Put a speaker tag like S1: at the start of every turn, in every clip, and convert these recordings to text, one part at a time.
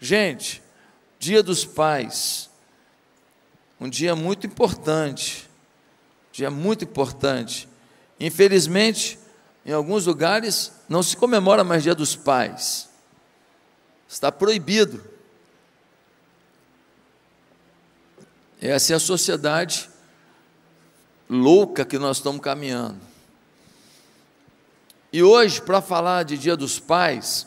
S1: Gente, Dia dos Pais, um dia muito importante, dia muito importante. Infelizmente, em alguns lugares não se comemora mais Dia dos Pais. Está proibido. Essa é a sociedade louca que nós estamos caminhando. E hoje, para falar de Dia dos Pais,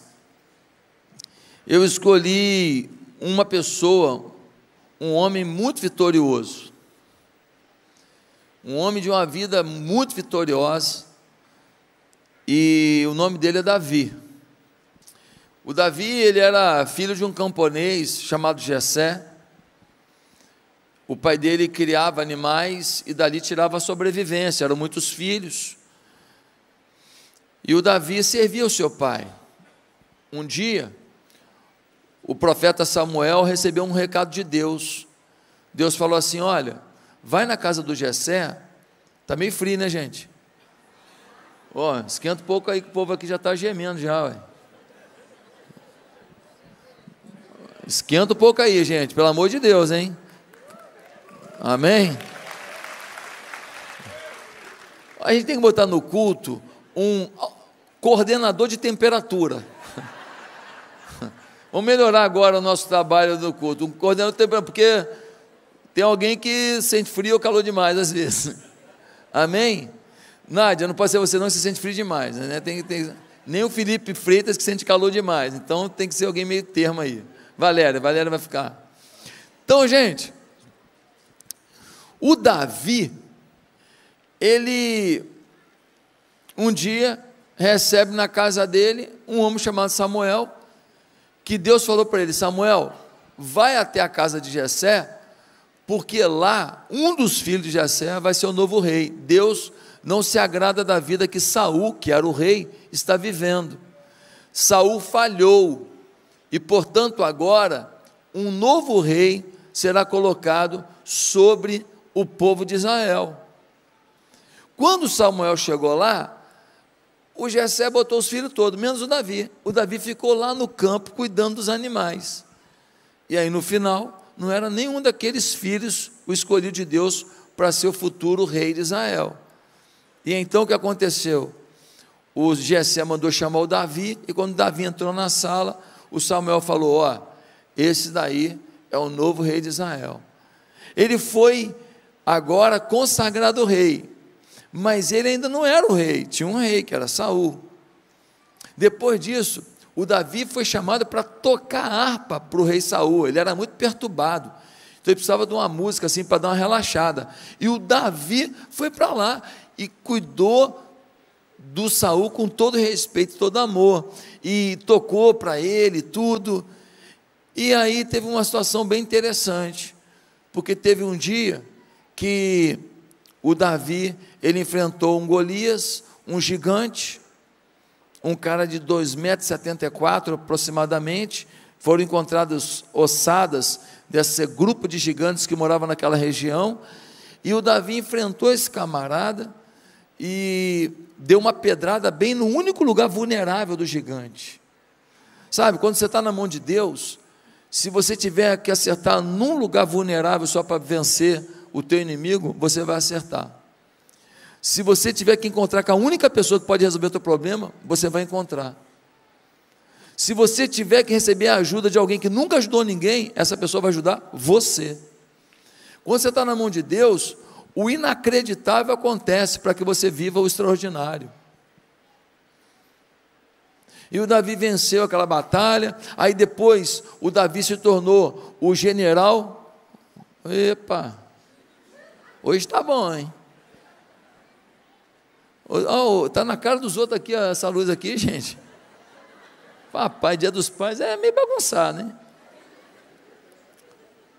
S1: eu escolhi uma pessoa, um homem muito vitorioso, um homem de uma vida muito vitoriosa, e o nome dele é Davi. O Davi, ele era filho de um camponês chamado Jessé. O pai dele criava animais e dali tirava a sobrevivência, eram muitos filhos. E o Davi servia o seu pai. Um dia, o profeta Samuel recebeu um recado de Deus. Deus falou assim: Olha, vai na casa do Jessé, está meio frio, né, gente? Ó, oh, esquenta um pouco aí que o povo aqui já está gemendo já, ué. Esquenta um pouco aí, gente, pelo amor de Deus, hein? Amém? A gente tem que botar no culto um coordenador de temperatura. Vamos melhorar agora o nosso trabalho no culto. Um coordenador de temperatura, porque tem alguém que sente frio ou calor demais às vezes. Amém? Nádia, não pode ser você não que se sente frio demais. Né? Tem, tem, nem o Felipe Freitas que sente calor demais. Então tem que ser alguém meio termo aí. Valéria, Valéria vai ficar. Então, gente, o Davi, ele um dia recebe na casa dele um homem chamado Samuel, que Deus falou para ele: Samuel, vai até a casa de Jessé, porque lá um dos filhos de Jessé vai ser o novo rei. Deus não se agrada da vida que Saul, que era o rei, está vivendo. Saul falhou e, portanto, agora um novo rei será colocado sobre o povo de Israel. Quando Samuel chegou lá, o Jessé botou os filhos todos, menos o Davi. O Davi ficou lá no campo cuidando dos animais. E aí no final, não era nenhum daqueles filhos o escolhido de Deus para ser o futuro rei de Israel. E então o que aconteceu? O Jessé mandou chamar o Davi, e quando Davi entrou na sala, o Samuel falou: Ó, esse daí é o novo rei de Israel. Ele foi agora consagrado rei, mas ele ainda não era o rei, tinha um rei que era Saul. Depois disso, o Davi foi chamado para tocar harpa para o rei Saul, ele era muito perturbado. Então ele precisava de uma música assim para dar uma relaxada. E o Davi foi para lá e cuidou do Saul com todo respeito, todo amor, e tocou para ele tudo. E aí teve uma situação bem interessante, porque teve um dia que o Davi, ele enfrentou um Golias, um gigante, um cara de 2,74 metros aproximadamente, foram encontradas ossadas desse grupo de gigantes que morava naquela região, e o Davi enfrentou esse camarada, e deu uma pedrada bem no único lugar vulnerável do gigante. Sabe, quando você está na mão de Deus, se você tiver que acertar num lugar vulnerável só para vencer o teu inimigo, você vai acertar. Se você tiver que encontrar com a única pessoa que pode resolver o teu problema, você vai encontrar. Se você tiver que receber a ajuda de alguém que nunca ajudou ninguém, essa pessoa vai ajudar você. Quando você está na mão de Deus, o inacreditável acontece para que você viva o extraordinário. E o Davi venceu aquela batalha, aí depois o Davi se tornou o general. Epa, hoje está bom, hein? Oh, na cara dos outros aqui, essa luz aqui, gente. Papai, dia dos pais é meio bagunçado, né?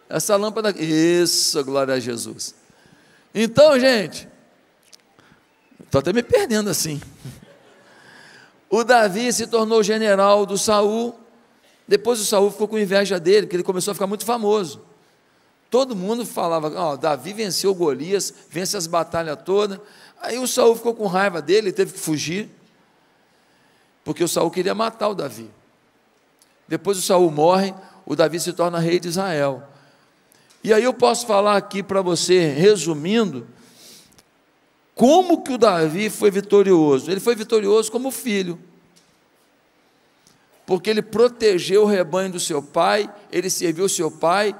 S1: Essa lâmpada. Isso, glória a Jesus. Então, gente, estou até me perdendo assim. O Davi se tornou general do Saul. Depois o Saul ficou com inveja dele, porque ele começou a ficar muito famoso. Todo mundo falava, oh, Davi venceu Golias, vence as batalhas todas. Aí o Saul ficou com raiva dele, teve que fugir, porque o Saul queria matar o Davi. Depois o Saul morre, o Davi se torna rei de Israel. E aí eu posso falar aqui para você, resumindo, como que o Davi foi vitorioso? Ele foi vitorioso como filho. Porque ele protegeu o rebanho do seu pai, ele serviu o seu pai.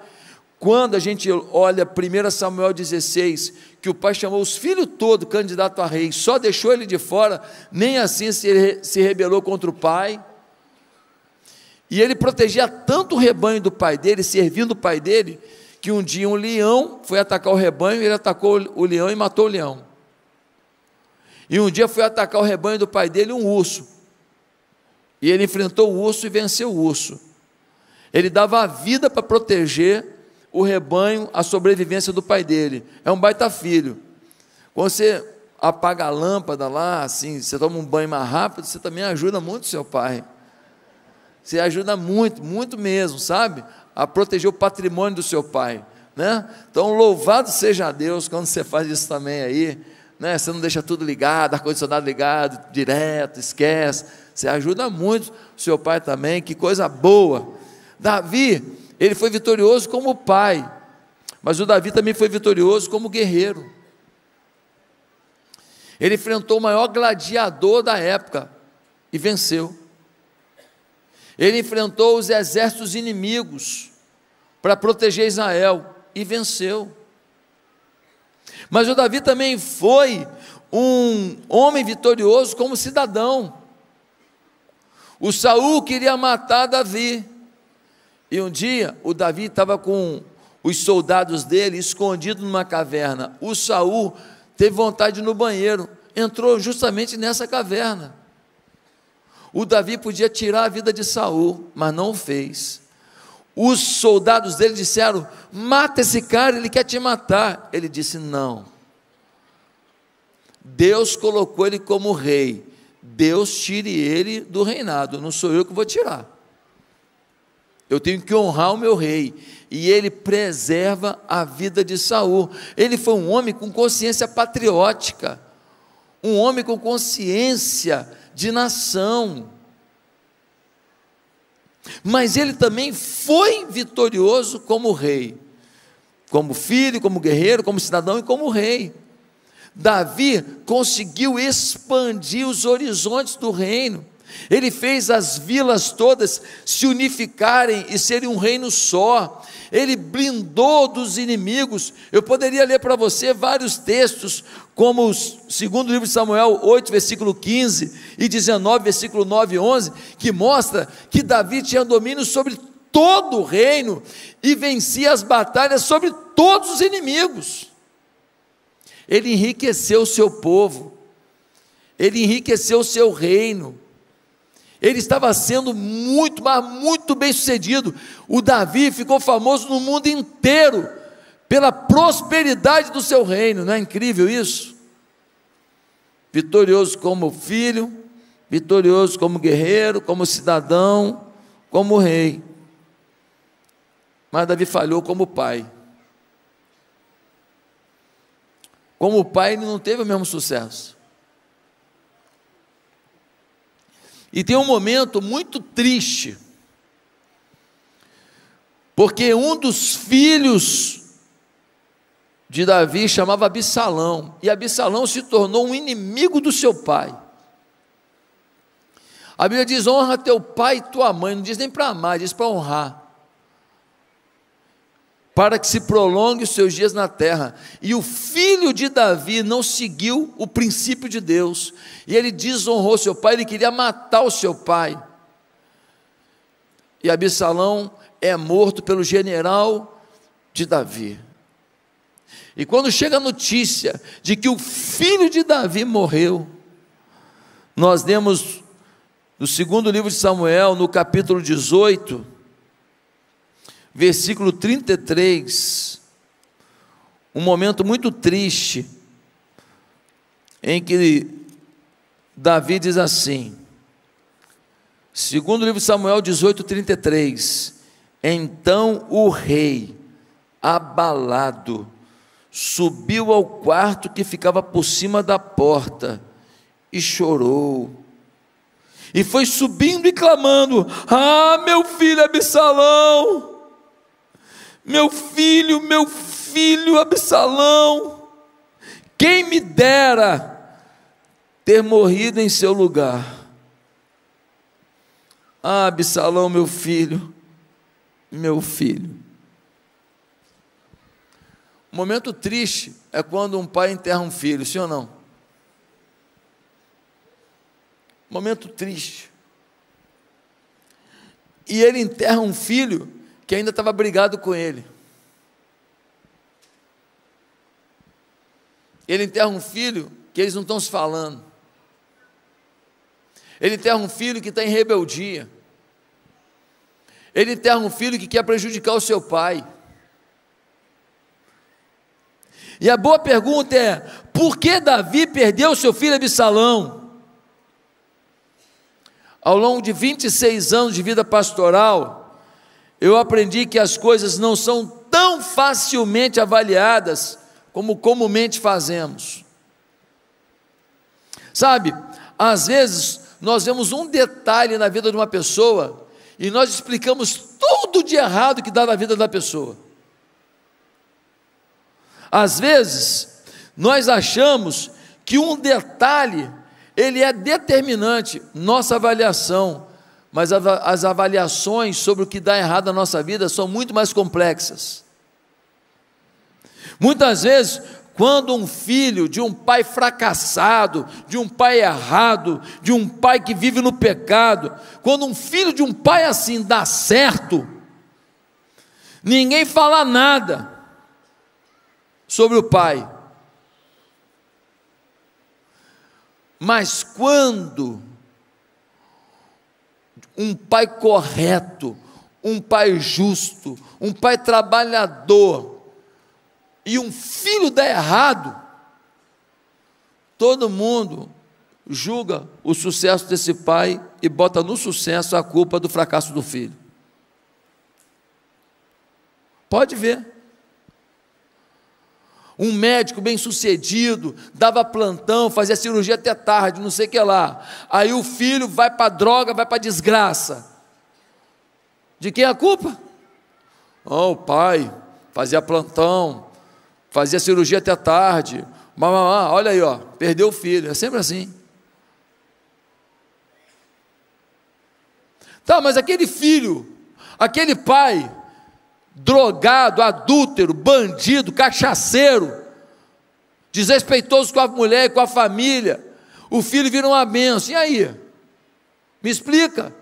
S1: Quando a gente olha 1 Samuel 16, que o pai chamou os filhos todos candidato a rei, só deixou ele de fora, nem assim se, rebelou contra o pai. E ele protegia tanto o rebanho do pai dele, servindo o pai dele, que um dia um leão foi atacar o rebanho, ele atacou o leão e matou o leão. E um dia foi atacar o rebanho do pai dele um urso. E ele enfrentou o urso e venceu o urso. Ele dava a vida para proteger o rebanho, a sobrevivência do pai dele. É um baita filho. Quando você apaga a lâmpada lá, assim, você toma um banho mais rápido, você também ajuda muito seu pai. Você ajuda muito, muito mesmo, sabe? A proteger o patrimônio do seu pai. Né? Então, louvado seja Deus quando você faz isso também aí. Né? Você não deixa tudo ligado, ar-condicionado ligado, direto, esquece. Você ajuda muito o seu pai também, que coisa boa. Davi, ele foi vitorioso como pai, mas o Davi também foi vitorioso como guerreiro. Ele enfrentou o maior gladiador da época e venceu. Ele enfrentou os exércitos inimigos para proteger Israel e venceu. Mas o Davi também foi um homem vitorioso como cidadão. O Saul queria matar Davi. E um dia o Davi estava com os soldados dele escondidos numa caverna. O Saul teve vontade no banheiro, entrou justamente nessa caverna. O Davi podia tirar a vida de Saul, mas não fez. Os soldados dele disseram: Mata esse cara, ele quer te matar. Ele disse: Não. Deus colocou ele como rei. Deus tire ele do reinado, não sou eu que vou tirar. Eu tenho que honrar o meu rei. E ele preserva a vida de Saul. Ele foi um homem com consciência patriótica, um homem com consciência de nação. Mas ele também foi vitorioso como rei, como filho, como guerreiro, como cidadão e como rei. Davi conseguiu expandir os horizontes do reino. Ele fez as vilas todas se unificarem e serem um reino só. Ele blindou dos inimigos. Eu poderia ler para você vários textos, como o segundo livro de Samuel 8, versículo 15 e 19, versículo 9 e 11, que mostra que Davi tinha domínio sobre todo o reino e vencia as batalhas sobre todos os inimigos. Ele enriqueceu o seu povo, ele enriqueceu o seu reino ele estava sendo muito, mas muito bem sucedido. O Davi ficou famoso no mundo inteiro pela prosperidade do seu reino, não é incrível isso? Vitorioso como filho, vitorioso como guerreiro, como cidadão, como rei. Mas Davi falhou como pai. Como pai, ele não teve o mesmo sucesso. E tem um momento muito triste, porque um dos filhos de Davi chamava Absalão, e Absalão se tornou um inimigo do seu pai. A Bíblia diz: honra teu pai e tua mãe, não diz nem para amar, diz para honrar para que se prolongue os seus dias na terra. E o filho de Davi não seguiu o princípio de Deus, e ele desonrou seu pai, ele queria matar o seu pai. E Absalão é morto pelo general de Davi. E quando chega a notícia de que o filho de Davi morreu, nós lemos no segundo livro de Samuel, no capítulo 18, versículo 33, um momento muito triste, em que Davi diz assim, segundo o livro de Samuel 18, 33, então o rei, abalado, subiu ao quarto que ficava por cima da porta e chorou. e foi subindo e clamando: Ah, meu filho Absalão! Meu filho, meu filho Absalão! Quem me dera ter morrido em seu lugar. Ah, Absalão, meu filho, meu filho. Um momento triste é quando um pai enterra um filho, sim ou não? Momento triste. E ele enterra um filho que ainda estava brigado com ele. Ele enterra um filho que eles não estão se falando. Ele enterra um filho que está em rebeldia. Ele enterra um filho que quer prejudicar o seu pai. E a boa pergunta é: por que Davi perdeu seu filho Absalão? Ao longo de 26 anos de vida pastoral, eu aprendi que as coisas não são tão facilmente avaliadas como comumente fazemos. Sabe, às vezes nós vemos um detalhe na vida de uma pessoa e nós explicamos tudo de errado que dá na vida da pessoa. Às vezes, nós achamos que um detalhe ele é determinante, nossa avaliação, mas as avaliações sobre o que dá errado na nossa vida são muito mais complexas. Muitas vezes, quando um filho de um pai fracassado, de um pai errado, de um pai que vive no pecado, quando um filho de um pai assim dá certo, ninguém fala nada sobre o pai. Mas quando um pai correto, um pai justo, um pai trabalhador e um filho dá errado, todo mundo julga o sucesso desse pai e bota no sucesso a culpa do fracasso do filho. Pode ver um médico bem sucedido, dava plantão, fazia cirurgia até tarde, não sei o que lá. Aí o filho vai para droga, vai para desgraça. De quem é a culpa? Oh, o pai fazia plantão, fazia cirurgia até tarde. Mamãe, olha aí, ó, perdeu o filho. É sempre assim. Tá, mas aquele filho, aquele pai, drogado, adúltero, bandido, cachaceiro, desrespeitoso com a mulher e com a família. O filho vira uma benção. E aí? Me explica.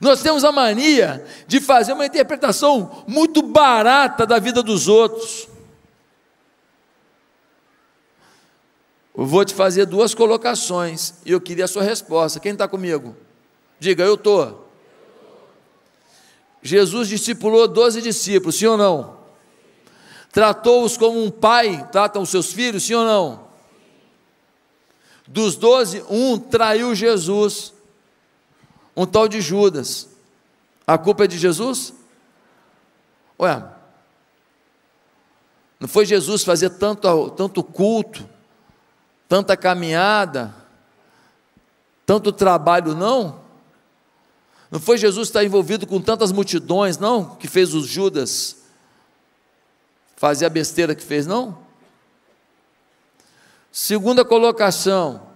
S1: Nós temos a mania de fazer uma interpretação muito barata da vida dos outros. Eu vou te fazer duas colocações e eu queria a sua resposta. Quem está comigo? Diga, eu estou. Jesus discipulou doze discípulos, sim ou não? Tratou-os como um pai trata os seus filhos, sim ou não? Dos doze, um traiu Jesus, um tal de Judas. A culpa é de Jesus? Ué, não foi Jesus fazer tanto, tanto culto, tanta caminhada, tanto trabalho, não? Não foi Jesus estar envolvido com tantas multidões, não, que fez os Judas fazer a besteira que fez, não? Segunda colocação.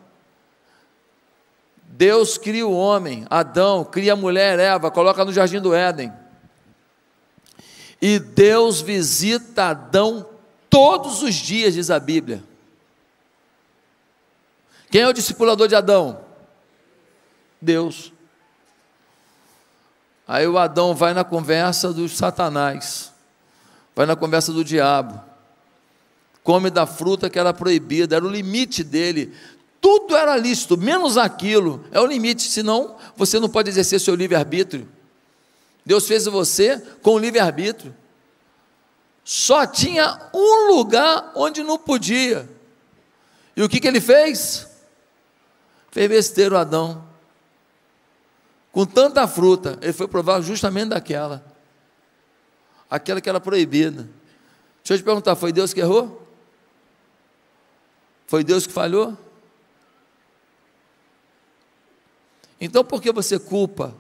S1: Deus cria o homem, Adão, cria a mulher, Eva, coloca no jardim do Éden. E Deus visita Adão todos os dias, diz a Bíblia. Quem é o discipulador de Adão? Deus. Aí o Adão vai na conversa do Satanás, vai na conversa do diabo, come da fruta que era proibida, era o limite dele. Tudo era lícito, menos aquilo, é o limite, senão você não pode exercer seu livre-arbítrio. Deus fez você com livre-arbítrio. Só tinha um lugar onde não podia. E o que, que ele fez? Fez besteiro Adão com tanta fruta, ele foi provar justamente daquela, aquela que era proibida. Deixa eu te perguntar: foi Deus que errou? Foi Deus que falhou? Então por que você culpa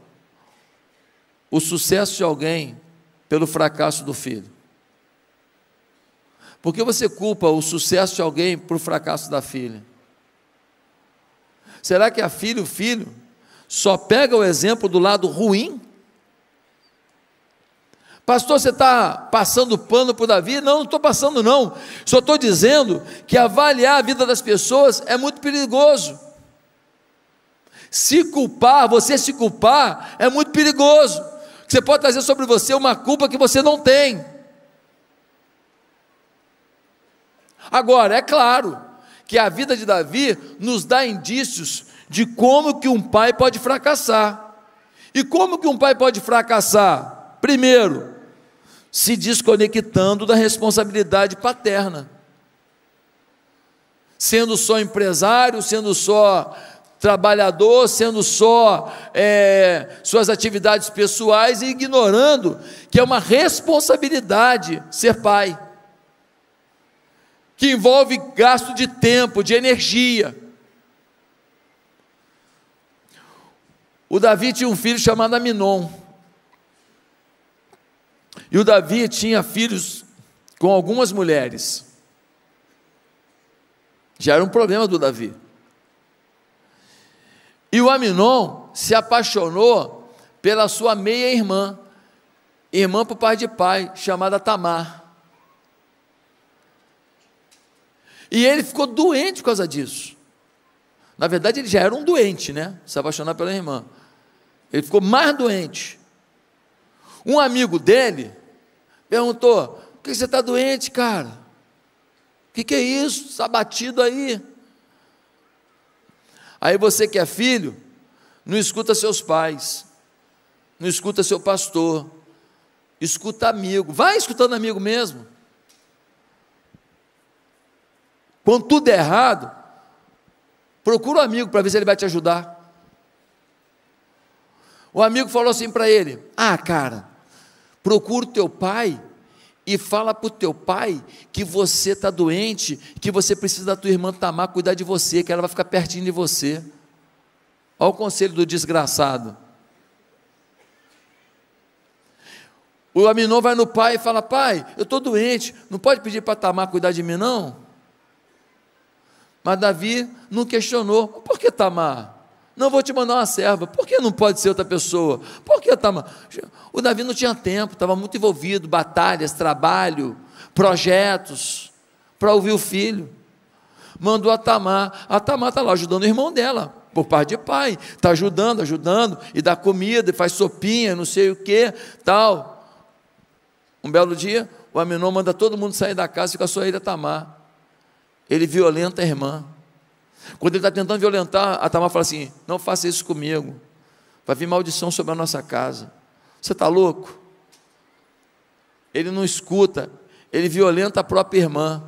S1: o sucesso de alguém pelo fracasso do filho? Por que você culpa o sucesso de alguém por fracasso da filha? Será que a filha, o filho, só pega o exemplo do lado ruim? Pastor, você está passando pano para Davi? Não, não estou passando, não. Só estou dizendo que avaliar a vida das pessoas é muito perigoso. Se culpar, você se culpar, é muito perigoso. Você pode trazer sobre você uma culpa que você não tem. Agora, é claro que a vida de Davi nos dá indícios de como que um pai pode fracassar. E como que um pai pode fracassar? Primeiro, se desconectando da responsabilidade paterna. Sendo só empresário, sendo só trabalhador, sendo só é, suas atividades pessoais e ignorando que é uma responsabilidade ser pai que envolve gasto de tempo, de energia. O Davi tinha um filho chamado Aminon. E o Davi tinha filhos com algumas mulheres. Já era um problema do Davi. E o Aminon se apaixonou pela sua meia-irmã, irmã por pai de pai, chamada Tamar. E ele ficou doente por causa disso. Na verdade, ele já era um doente, né? Se apaixonar pela irmã. Ele ficou mais doente. Um amigo dele perguntou: Por que você está doente, cara? O que, que é isso? Está batido aí. Aí você que é filho, não escuta seus pais, não escuta seu pastor, escuta amigo, vai escutando amigo mesmo. Quando tudo é errado, procura um amigo para ver se ele vai te ajudar. O amigo falou assim para ele: Ah, cara, procura o teu pai e fala para o teu pai que você está doente, que você precisa da tua irmã Tamar cuidar de você, que ela vai ficar pertinho de você. Olha o conselho do desgraçado. O Aminon vai no pai e fala: Pai, eu estou doente, não pode pedir para Tamar cuidar de mim, não? Mas Davi não questionou: por que Tamar? Não vou te mandar uma serva, por que não pode ser outra pessoa? Por que Tamar? O Davi não tinha tempo, estava muito envolvido, batalhas, trabalho, projetos, para ouvir o filho. Mandou a Tamar, a Tamar está lá ajudando o irmão dela, por parte de pai, está ajudando, ajudando, e dá comida, e faz sopinha, não sei o que, tal. Um belo dia, o Aminon manda todo mundo sair da casa e fica só ele a Tamar ele violenta a irmã. Quando ele está tentando violentar, a Tamar fala assim: Não faça isso comigo, vai vir maldição sobre a nossa casa. Você está louco? Ele não escuta, ele violenta a própria irmã.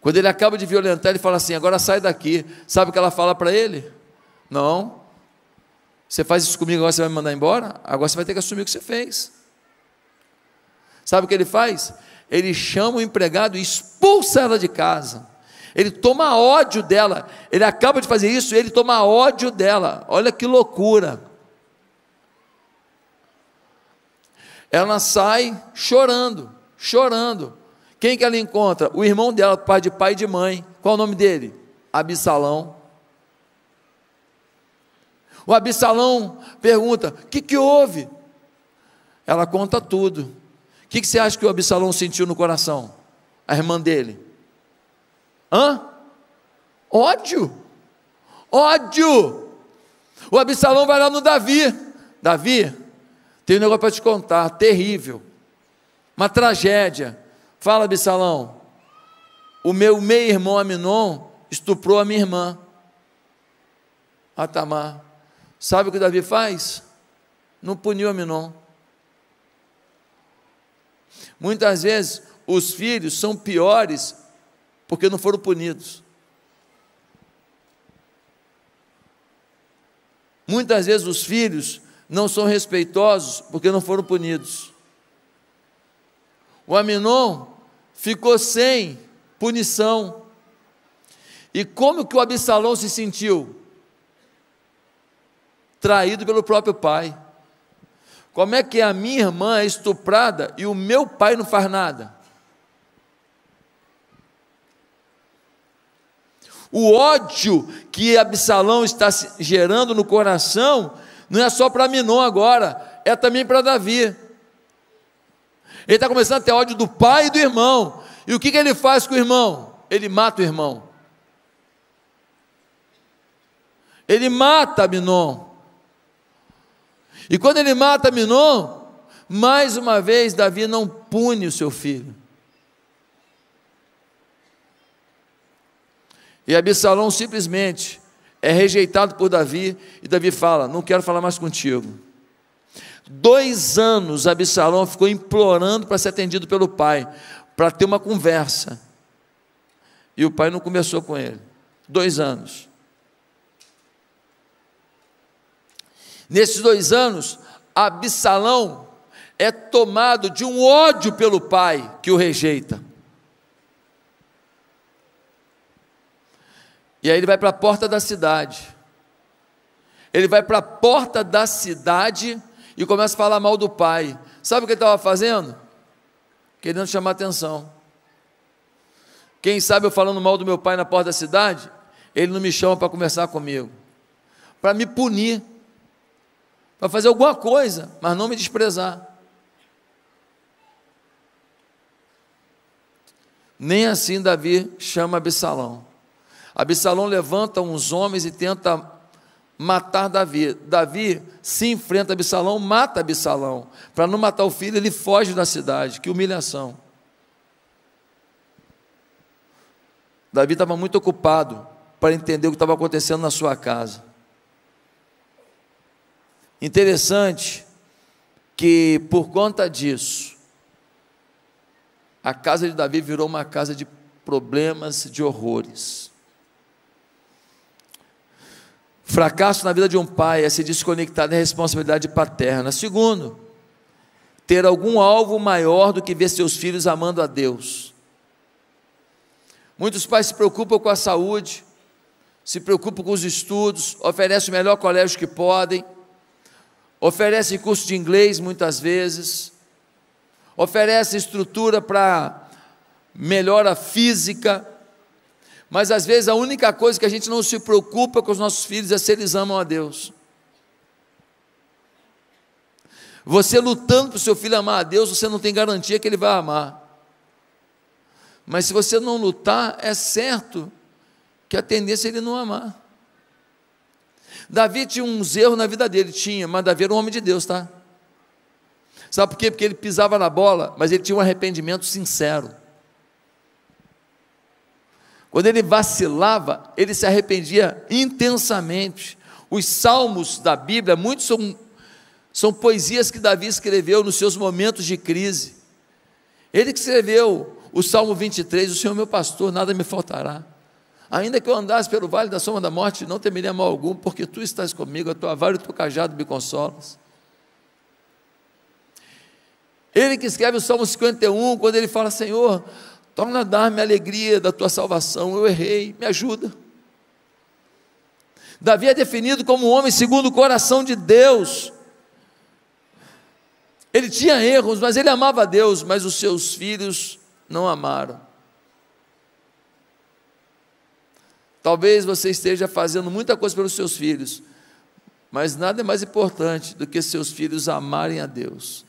S1: Quando ele acaba de violentar, ele fala assim: Agora sai daqui. Sabe o que ela fala para ele? Não. Você faz isso comigo, agora você vai me mandar embora? Agora você vai ter que assumir o que você fez. Sabe o que ele faz? ele chama o empregado e expulsa ela de casa. Ele toma ódio dela. Ele acaba de fazer isso ele toma ódio dela. Olha que loucura. Ela sai chorando, chorando. Quem que ela encontra? O irmão dela, pai de pai e de mãe. Qual o nome dele? Absalão. O Absalão pergunta: O que, que houve? Ela conta tudo. O que, que você acha que o Absalão sentiu no coração? A irmã dele? Hã? Ódio. Ódio. O Absalão vai lá no Davi. Davi, tem um negócio para te contar, terrível. Uma tragédia. Fala, Absalão. O meu meio-irmão Aminon estuprou a minha irmã. Atamar. Sabe o que Davi faz? Não puniu Aminon. Muitas vezes os filhos são piores porque não foram punidos. Muitas vezes os filhos não são respeitosos porque não foram punidos. O Aminon ficou sem punição. E como que o Absalão se sentiu? traído pelo próprio pai. Como é que a minha irmã é estuprada e o meu pai não faz nada? O ódio que Absalão está gerando no coração não é só para Minon agora, é também para Davi. Ele está começando a ter ódio do pai e do irmão. E o que, que ele faz com o irmão? Ele mata o irmão. Ele mata Minon. E quando ele mata Minon, mais uma vez Davi não pune o seu filho. E Absalão simplesmente é rejeitado por Davi, e Davi fala: Não quero falar mais contigo. Dois anos Absalão ficou implorando para ser atendido pelo pai, para ter uma conversa. E o pai não conversou com ele. Dois anos. Nesses dois anos, Absalão é tomado de um ódio pelo pai que o rejeita. E aí ele vai para a porta da cidade. Ele vai para a porta da cidade e começa a falar mal do pai. Sabe o que ele estava fazendo? Querendo chamar atenção. Quem sabe eu falando mal do meu pai na porta da cidade, ele não me chama para conversar comigo, para me punir, para fazer alguma coisa, mas não me desprezar. Nem assim Davi chama Absalão. Absalão levanta uns homens e tenta matar Davi. Davi se enfrenta a Absalão, mata Absalão. Para não matar o filho, ele foge da cidade. Que humilhação. Davi estava muito ocupado para entender o que estava acontecendo na sua casa. Interessante que por conta disso, a casa de Davi virou uma casa de problemas, de horrores. Fracasso na vida de um pai é se desconectar da responsabilidade paterna. Segundo, ter algum alvo maior do que ver seus filhos amando a Deus. Muitos pais se preocupam com a saúde, se preocupam com os estudos, oferecem o melhor colégio que podem, oferecem curso de inglês muitas vezes, oferecem estrutura para melhora física, mas às vezes a única coisa que a gente não se preocupa com os nossos filhos é se eles amam a Deus. Você lutando para o seu filho amar a Deus, você não tem garantia que ele vai amar. Mas se você não lutar, é certo que a tendência é ele não amar. Davi tinha uns erros na vida dele, tinha, mas Davi era um homem de Deus, tá? Sabe por quê? Porque ele pisava na bola, mas ele tinha um arrependimento sincero. Quando ele vacilava, ele se arrependia intensamente. Os salmos da Bíblia, muitos são, são poesias que Davi escreveu nos seus momentos de crise. Ele que escreveu o Salmo 23, o Senhor meu pastor, nada me faltará. Ainda que eu andasse pelo vale da sombra da morte, não temeria mal algum, porque tu estás comigo, a tua vara e o teu cajado me consolas. Ele que escreve o Salmo 51, quando ele fala, Senhor, Torna a dar-me a alegria da tua salvação. Eu errei, me ajuda. Davi é definido como um homem segundo o coração de Deus. Ele tinha erros, mas ele amava a Deus, mas os seus filhos não amaram. Talvez você esteja fazendo muita coisa pelos seus filhos, mas nada é mais importante do que seus filhos amarem a Deus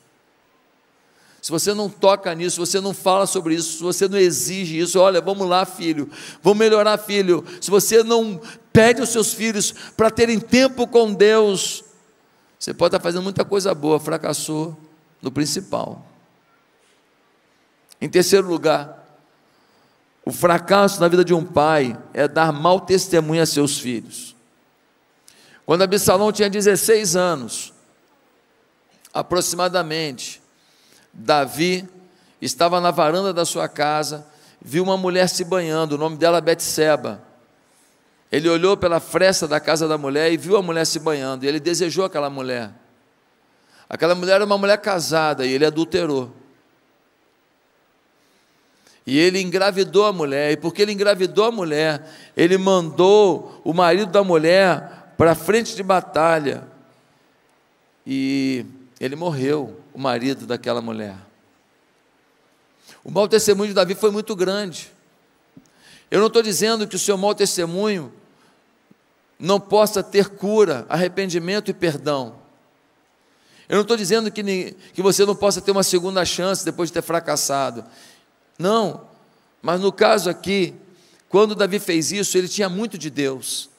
S1: se você não toca nisso, se você não fala sobre isso, se você não exige isso, olha, vamos lá, filho, vamos melhorar, filho. Se você não pede aos seus filhos para terem tempo com Deus, você pode estar fazendo muita coisa boa, fracassou no principal. Em terceiro lugar, o fracasso na vida de um pai é dar mau testemunho a seus filhos. Quando Absalão tinha 16 anos, aproximadamente, Davi estava na varanda da sua casa, viu uma mulher se banhando, o nome dela é Betseba. Ele olhou pela fresta da casa da mulher e viu a mulher se banhando, e ele desejou aquela mulher. Aquela mulher era uma mulher casada e ele adulterou. E ele engravidou a mulher, e porque ele engravidou a mulher, ele mandou o marido da mulher para a frente de batalha e ele morreu, o marido daquela mulher. O mau testemunho de Davi foi muito grande. Eu não estou dizendo que o seu mau testemunho não possa ter cura, arrependimento e perdão. Eu não estou dizendo que, que você não possa ter uma segunda chance depois de ter fracassado. Não, mas no caso aqui, quando Davi fez isso, ele tinha muito de Deus.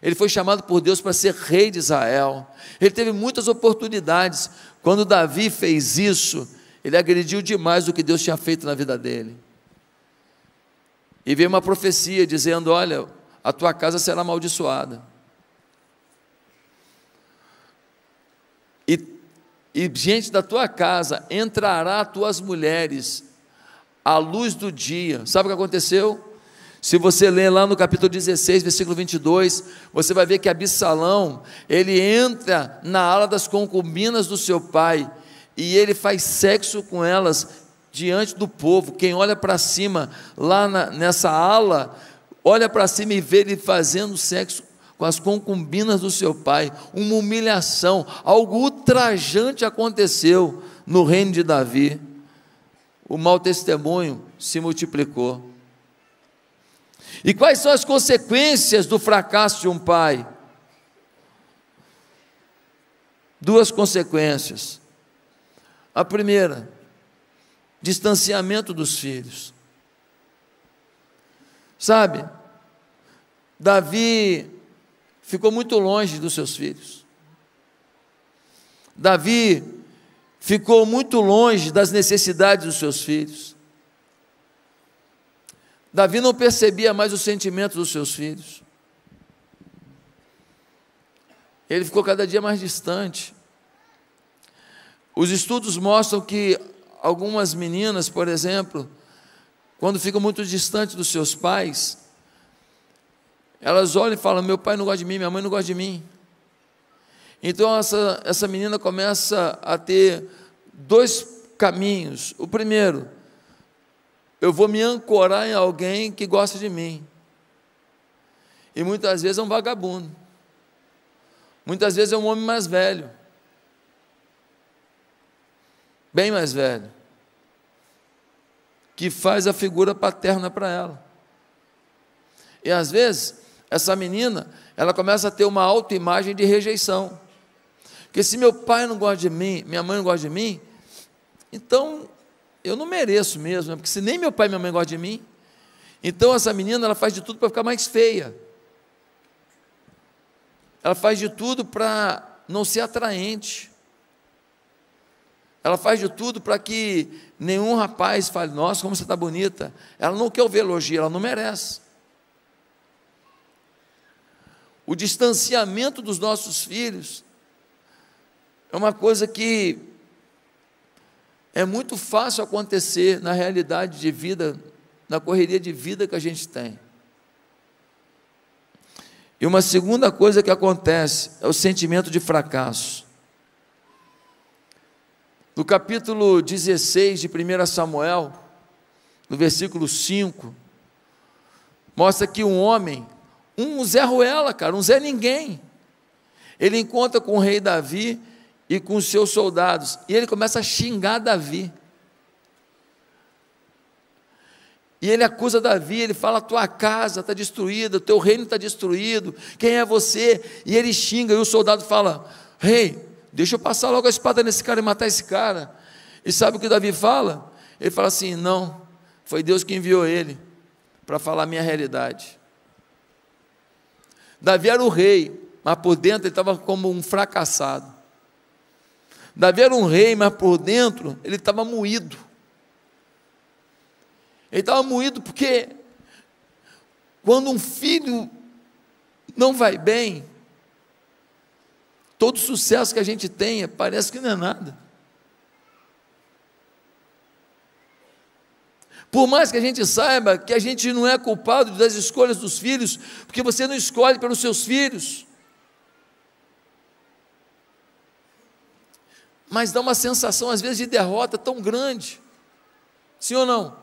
S1: Ele foi chamado por Deus para ser rei de Israel. Ele teve muitas oportunidades. Quando Davi fez isso, ele agrediu demais o que Deus tinha feito na vida dele. E veio uma profecia dizendo: Olha, a tua casa será amaldiçoada. E, e diante da tua casa entrará tuas mulheres à luz do dia. Sabe o que aconteceu? Se você ler lá no capítulo 16, versículo 22, você vai ver que Absalão, ele entra na ala das concubinas do seu pai e ele faz sexo com elas diante do povo. Quem olha para cima, lá na, nessa ala, olha para cima e vê ele fazendo sexo com as concubinas do seu pai. Uma humilhação, algo ultrajante aconteceu no reino de Davi. O mau testemunho se multiplicou. E quais são as consequências do fracasso de um pai? Duas consequências. A primeira, distanciamento dos filhos. Sabe, Davi ficou muito longe dos seus filhos. Davi ficou muito longe das necessidades dos seus filhos. Davi não percebia mais os sentimentos dos seus filhos. Ele ficou cada dia mais distante. Os estudos mostram que algumas meninas, por exemplo, quando ficam muito distantes dos seus pais, elas olham e falam: Meu pai não gosta de mim, minha mãe não gosta de mim. Então essa, essa menina começa a ter dois caminhos. O primeiro, eu vou me ancorar em alguém que gosta de mim. E muitas vezes é um vagabundo. Muitas vezes é um homem mais velho. Bem mais velho. Que faz a figura paterna para ela. E às vezes, essa menina, ela começa a ter uma autoimagem de rejeição. Porque se meu pai não gosta de mim, minha mãe não gosta de mim, então eu não mereço mesmo, né? porque se nem meu pai e minha mãe gostam de mim, então essa menina ela faz de tudo para ficar mais feia. Ela faz de tudo para não ser atraente. Ela faz de tudo para que nenhum rapaz fale, nossa, como você está bonita. Ela não quer ouvir elogio, ela não merece. O distanciamento dos nossos filhos é uma coisa que é muito fácil acontecer na realidade de vida, na correria de vida que a gente tem. E uma segunda coisa que acontece é o sentimento de fracasso. No capítulo 16 de 1 Samuel, no versículo 5, mostra que um homem, um Zé Ruela, cara, um Zé Ninguém, ele encontra com o rei Davi e com os seus soldados. E ele começa a xingar Davi. E ele acusa Davi, ele fala: tua casa está destruída, teu reino está destruído, quem é você? E ele xinga, e o soldado fala: Rei, deixa eu passar logo a espada nesse cara e matar esse cara. E sabe o que Davi fala? Ele fala assim: Não, foi Deus que enviou ele para falar a minha realidade. Davi era o rei, mas por dentro ele estava como um fracassado. Davi era um rei, mas por dentro ele estava moído. Ele estava moído porque quando um filho não vai bem, todo sucesso que a gente tenha parece que não é nada. Por mais que a gente saiba que a gente não é culpado das escolhas dos filhos, porque você não escolhe pelos seus filhos. Mas dá uma sensação, às vezes, de derrota tão grande. Sim ou não?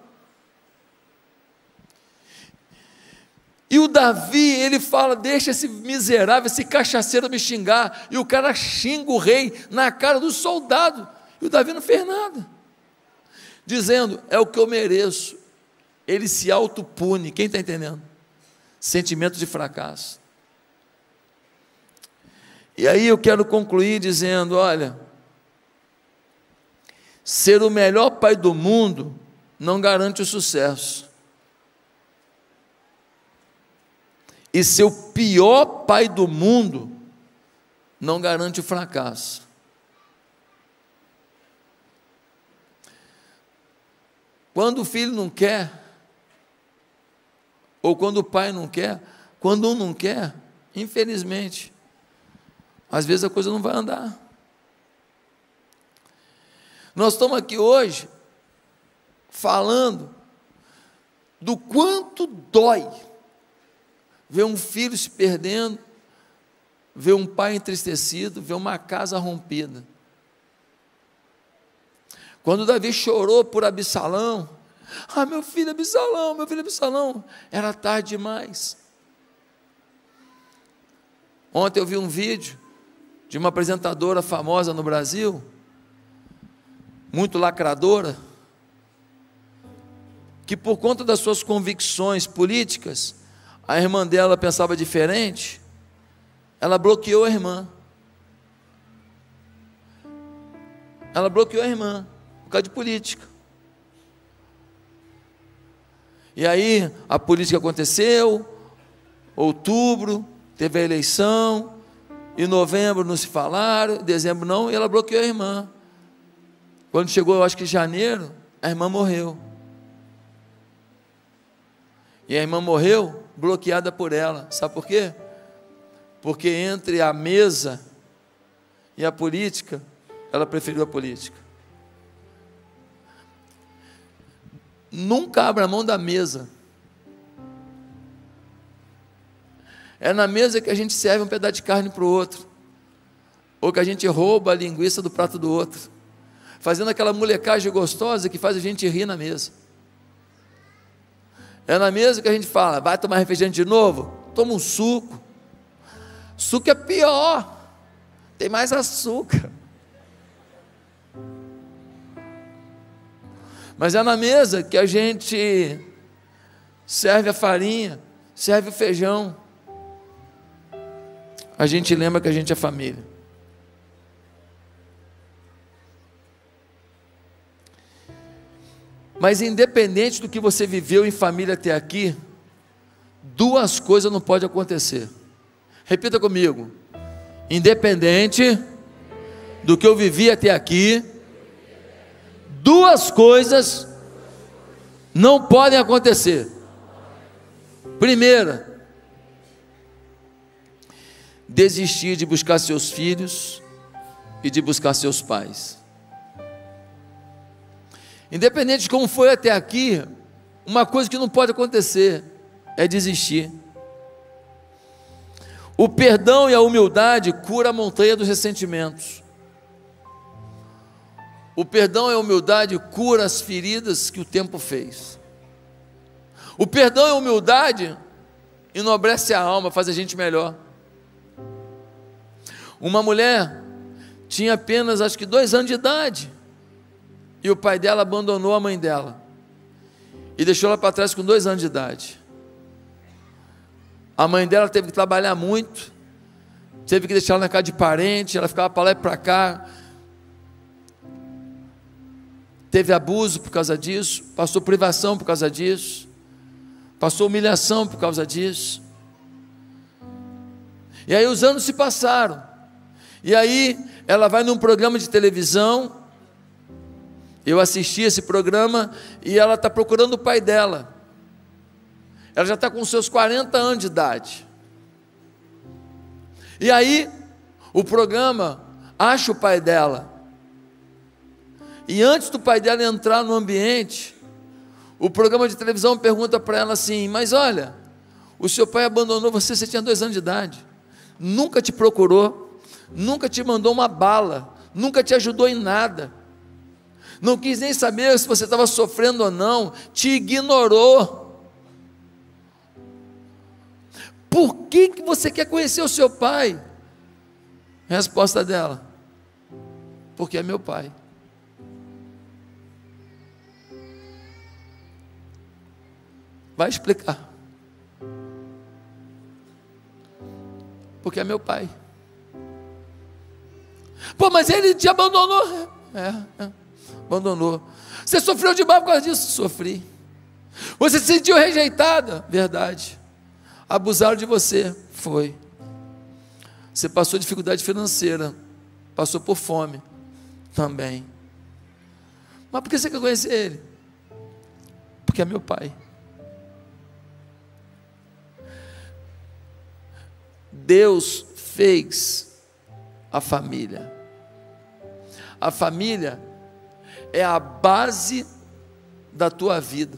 S1: E o Davi, ele fala: Deixa esse miserável, esse cachaceiro me xingar. E o cara xinga o rei na cara do soldado. E o Davi não fez nada. Dizendo: É o que eu mereço. Ele se autopune. Quem está entendendo? Sentimento de fracasso. E aí eu quero concluir dizendo: Olha, ser o melhor pai do mundo não garante o sucesso. E ser o pior pai do mundo não garante o fracasso. Quando o filho não quer, ou quando o pai não quer, quando um não quer, infelizmente, às vezes a coisa não vai andar. Nós estamos aqui hoje falando do quanto dói ver um filho se perdendo, ver um pai entristecido, ver uma casa rompida. Quando Davi chorou por Absalão, ah, meu filho Absalão, meu filho Absalão, era tarde demais. Ontem eu vi um vídeo de uma apresentadora famosa no Brasil, muito lacradora, que por conta das suas convicções políticas, a irmã dela pensava diferente, ela bloqueou a irmã. Ela bloqueou a irmã, por causa de política. E aí a política aconteceu, outubro, teve a eleição, em novembro não se falaram, dezembro não, e ela bloqueou a irmã. Quando chegou, eu acho que janeiro, a irmã morreu. E a irmã morreu bloqueada por ela. Sabe por quê? Porque entre a mesa e a política, ela preferiu a política. Nunca abra mão da mesa. É na mesa que a gente serve um pedaço de carne para o outro. Ou que a gente rouba a linguiça do prato do outro fazendo aquela molecagem gostosa que faz a gente rir na mesa. É na mesa que a gente fala, vai tomar refrigerante de novo? Toma um suco. Suco é pior, tem mais açúcar. Mas é na mesa que a gente serve a farinha, serve o feijão. A gente lembra que a gente é família. Mas independente do que você viveu em família até aqui, duas coisas não podem acontecer. Repita comigo. Independente do que eu vivi até aqui, duas coisas não podem acontecer. Primeira, desistir de buscar seus filhos e de buscar seus pais. Independente de como foi até aqui, uma coisa que não pode acontecer é desistir. O perdão e a humildade cura a montanha dos ressentimentos. O perdão e a humildade cura as feridas que o tempo fez. O perdão e a humildade enobrece a alma, faz a gente melhor. Uma mulher tinha apenas acho que dois anos de idade e o pai dela abandonou a mãe dela e deixou ela para trás com dois anos de idade. A mãe dela teve que trabalhar muito, teve que deixar ela na casa de parente, ela ficava para lá e para cá. Teve abuso por causa disso, passou privação por causa disso, passou humilhação por causa disso. E aí os anos se passaram. E aí ela vai num programa de televisão eu assisti esse programa e ela está procurando o pai dela. Ela já está com seus 40 anos de idade. E aí, o programa acha o pai dela. E antes do pai dela entrar no ambiente, o programa de televisão pergunta para ela assim: Mas olha, o seu pai abandonou você, você tinha dois anos de idade, nunca te procurou, nunca te mandou uma bala, nunca te ajudou em nada não quis nem saber se você estava sofrendo ou não, te ignorou. Por que, que você quer conhecer o seu pai? Resposta dela: Porque é meu pai. Vai explicar. Porque é meu pai. Pô, mas ele te abandonou. É, é, abandonou. Você sofreu demais por causa disso? Sofri. Você se sentiu rejeitada? Verdade. Abusaram de você? Foi. Você passou dificuldade financeira? Passou por fome? Também. Mas por que você quer conhecer ele? Porque é meu pai. Deus fez a família. A família é a base da tua vida.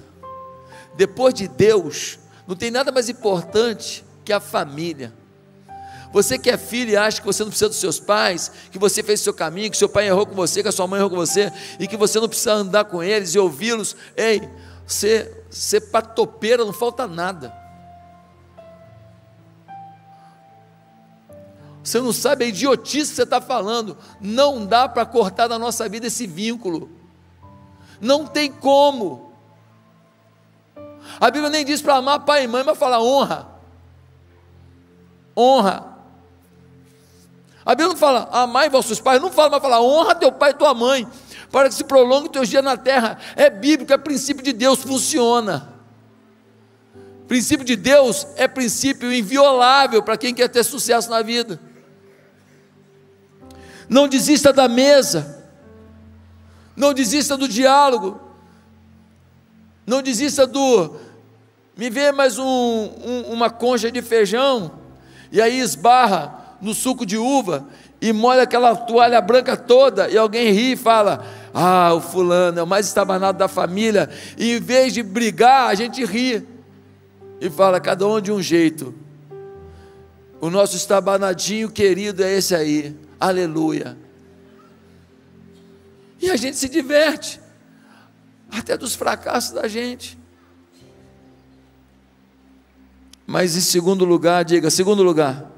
S1: Depois de Deus, não tem nada mais importante que a família. Você que é filho e acha que você não precisa dos seus pais, que você fez o seu caminho, que seu pai errou com você, que a sua mãe errou com você, e que você não precisa andar com eles e ouvi-los, ei, você, você patopeira, não falta nada. Você não sabe a idiotice que você está falando. Não dá para cortar da nossa vida esse vínculo. Não tem como. A Bíblia nem diz para amar pai e mãe, mas fala honra. Honra. A Bíblia não fala amai vossos pais, não fala, mas fala honra teu pai e tua mãe, para que se prolongue teus dias na terra. É bíblico, é princípio de Deus, funciona. Princípio de Deus é princípio inviolável para quem quer ter sucesso na vida. Não desista da mesa. Não desista do diálogo. Não desista do. Me vê mais um, um, uma concha de feijão. E aí esbarra no suco de uva e molha aquela toalha branca toda. E alguém ri e fala: Ah, o fulano é o mais estabanado da família. E em vez de brigar, a gente ri. E fala: Cada um de um jeito. O nosso estabanadinho querido é esse aí. Aleluia. E a gente se diverte, até dos fracassos da gente. Mas em segundo lugar, diga, segundo lugar.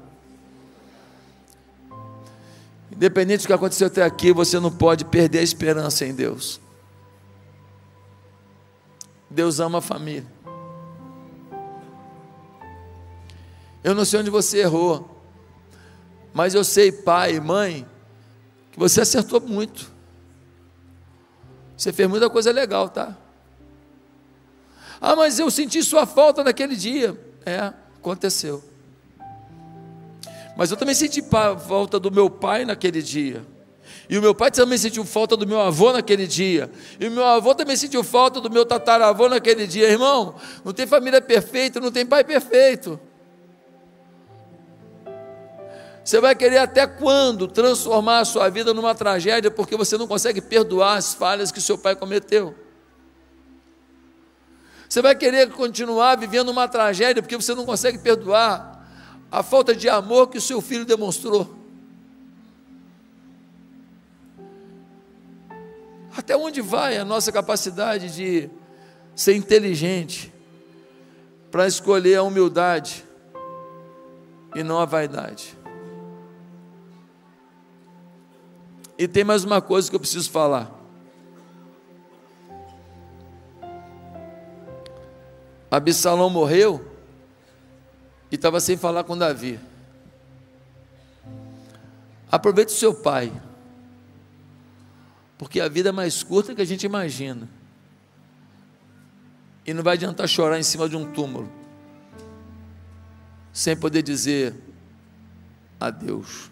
S1: Independente do que aconteceu até aqui, você não pode perder a esperança em Deus. Deus ama a família. Eu não sei onde você errou. Mas eu sei, pai e mãe, que você acertou muito. Você fez muita coisa legal, tá? Ah, mas eu senti sua falta naquele dia. É, aconteceu. Mas eu também senti falta do meu pai naquele dia. E o meu pai também sentiu falta do meu avô naquele dia. E o meu avô também sentiu falta do meu tataravô naquele dia. Irmão, não tem família perfeita, não tem pai perfeito. Você vai querer até quando transformar a sua vida numa tragédia porque você não consegue perdoar as falhas que seu pai cometeu? Você vai querer continuar vivendo uma tragédia porque você não consegue perdoar a falta de amor que o seu filho demonstrou? Até onde vai a nossa capacidade de ser inteligente para escolher a humildade e não a vaidade? E tem mais uma coisa que eu preciso falar. Absalão morreu e estava sem falar com Davi. Aproveite o seu pai, porque a vida é mais curta que a gente imagina. E não vai adiantar chorar em cima de um túmulo, sem poder dizer adeus.